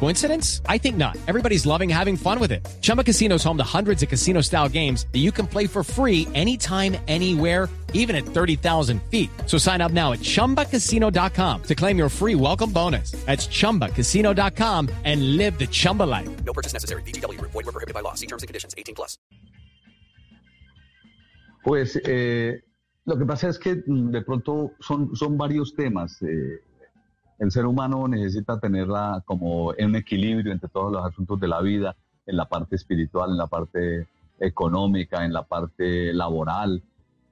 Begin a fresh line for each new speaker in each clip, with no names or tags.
Coincidence? I think not. Everybody's loving having fun with it. Chumba Casino is home to hundreds of casino style games that you can play for free anytime, anywhere, even at 30,000 feet. So sign up now at chumbacasino.com to claim your free welcome bonus. That's chumbacasino.com and live the Chumba life.
No purchase necessary. BGW. Void were prohibited by law. See terms and conditions. 18 plus.
Pues eh, lo que pasa es que mm, de pronto son, son varios temas. eh, el ser humano necesita tenerla como en un equilibrio entre todos los asuntos de la vida, en la parte espiritual, en la parte económica, en la parte laboral.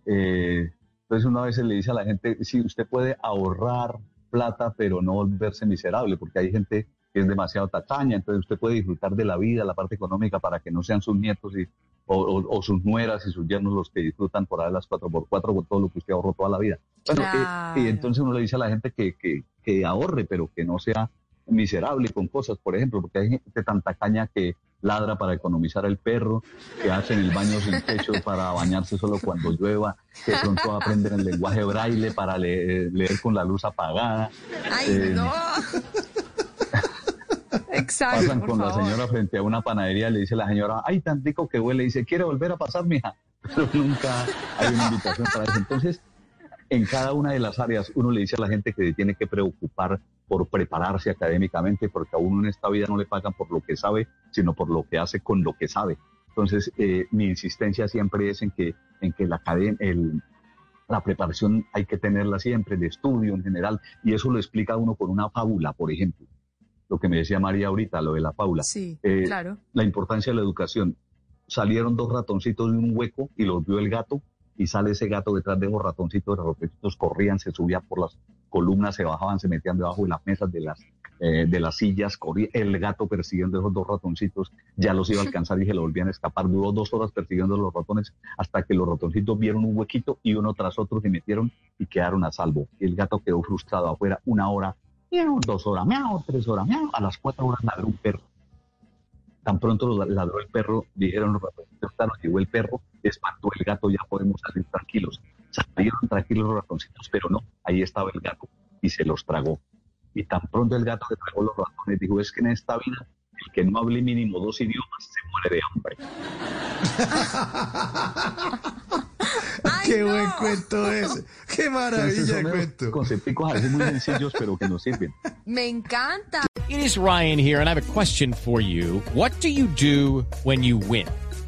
Eh, entonces uno a veces le dice a la gente, sí, usted puede ahorrar plata, pero no volverse miserable, porque hay gente que es demasiado tacaña, entonces usted puede disfrutar de la vida, la parte económica, para que no sean sus nietos y, o, o- o sus nueras y sus yernos los que disfrutan por ahí las 4x4 con todo lo que usted ahorró toda la vida. Bueno, eh, y entonces uno le dice a la gente que, que, que ahorre, pero que no sea miserable con cosas, por ejemplo, porque hay gente tan tacaña que ladra para economizar el perro, que hacen el baño sin techo para bañarse solo cuando llueva, que pronto aprenden el lenguaje braille para leer, leer con la luz apagada.
Ay,
Eh,
no. Exacto.
Pasan
por
con la señora frente a una panadería, le dice la señora, ay, tan rico que huele, y dice, ¿quiere volver a pasar, mija? Pero nunca hay una invitación para eso. Entonces, en cada una de las áreas, uno le dice a la gente que se tiene que preocupar por prepararse académicamente, porque a uno en esta vida no le pagan por lo que sabe, sino por lo que hace con lo que sabe. Entonces, eh, mi insistencia siempre es en que, en que la, el, la preparación hay que tenerla siempre, de estudio en general, y eso lo explica uno con una fábula, por ejemplo. Lo que me decía María ahorita, lo de la fábula.
Sí,
Eh,
claro.
la importancia de la educación. Salieron dos ratoncitos de un hueco y los vio el gato y sale ese gato detrás de esos ratoncitos, los ratoncitos corrían, se subían por las columnas, se bajaban, se metían debajo de las mesas, de las, eh, de las sillas, corría el gato persiguiendo esos dos ratoncitos, ya los iba a alcanzar y se lo volvían a escapar, duró dos horas persiguiendo a los ratones hasta que los ratoncitos vieron un huequito y uno tras otro se metieron y quedaron a salvo. Y el gato quedó frustrado afuera una hora, miau, dos horas, miau, tres horas, miau, a las cuatro horas ladró un perro. Tan pronto ladró el perro, dijeron los ratoncitos, llegó el perro, espantó el gato, ya podemos salir tranquilos. Salieron tranquilos los ratoncitos, pero no, ahí estaba el gato y se los tragó. Y tan pronto el gato se tragó los ratones, dijo, es que en esta vida el que no hable mínimo dos idiomas se muere de hambre.
Ay,
Qué
no.
buen cuento ese. Qué maravilla de cuento.
concepticos a veces muy sencillos, pero que nos sirven.
Me encanta.
It is Ryan here, and I have a question for you. What do you do when you win?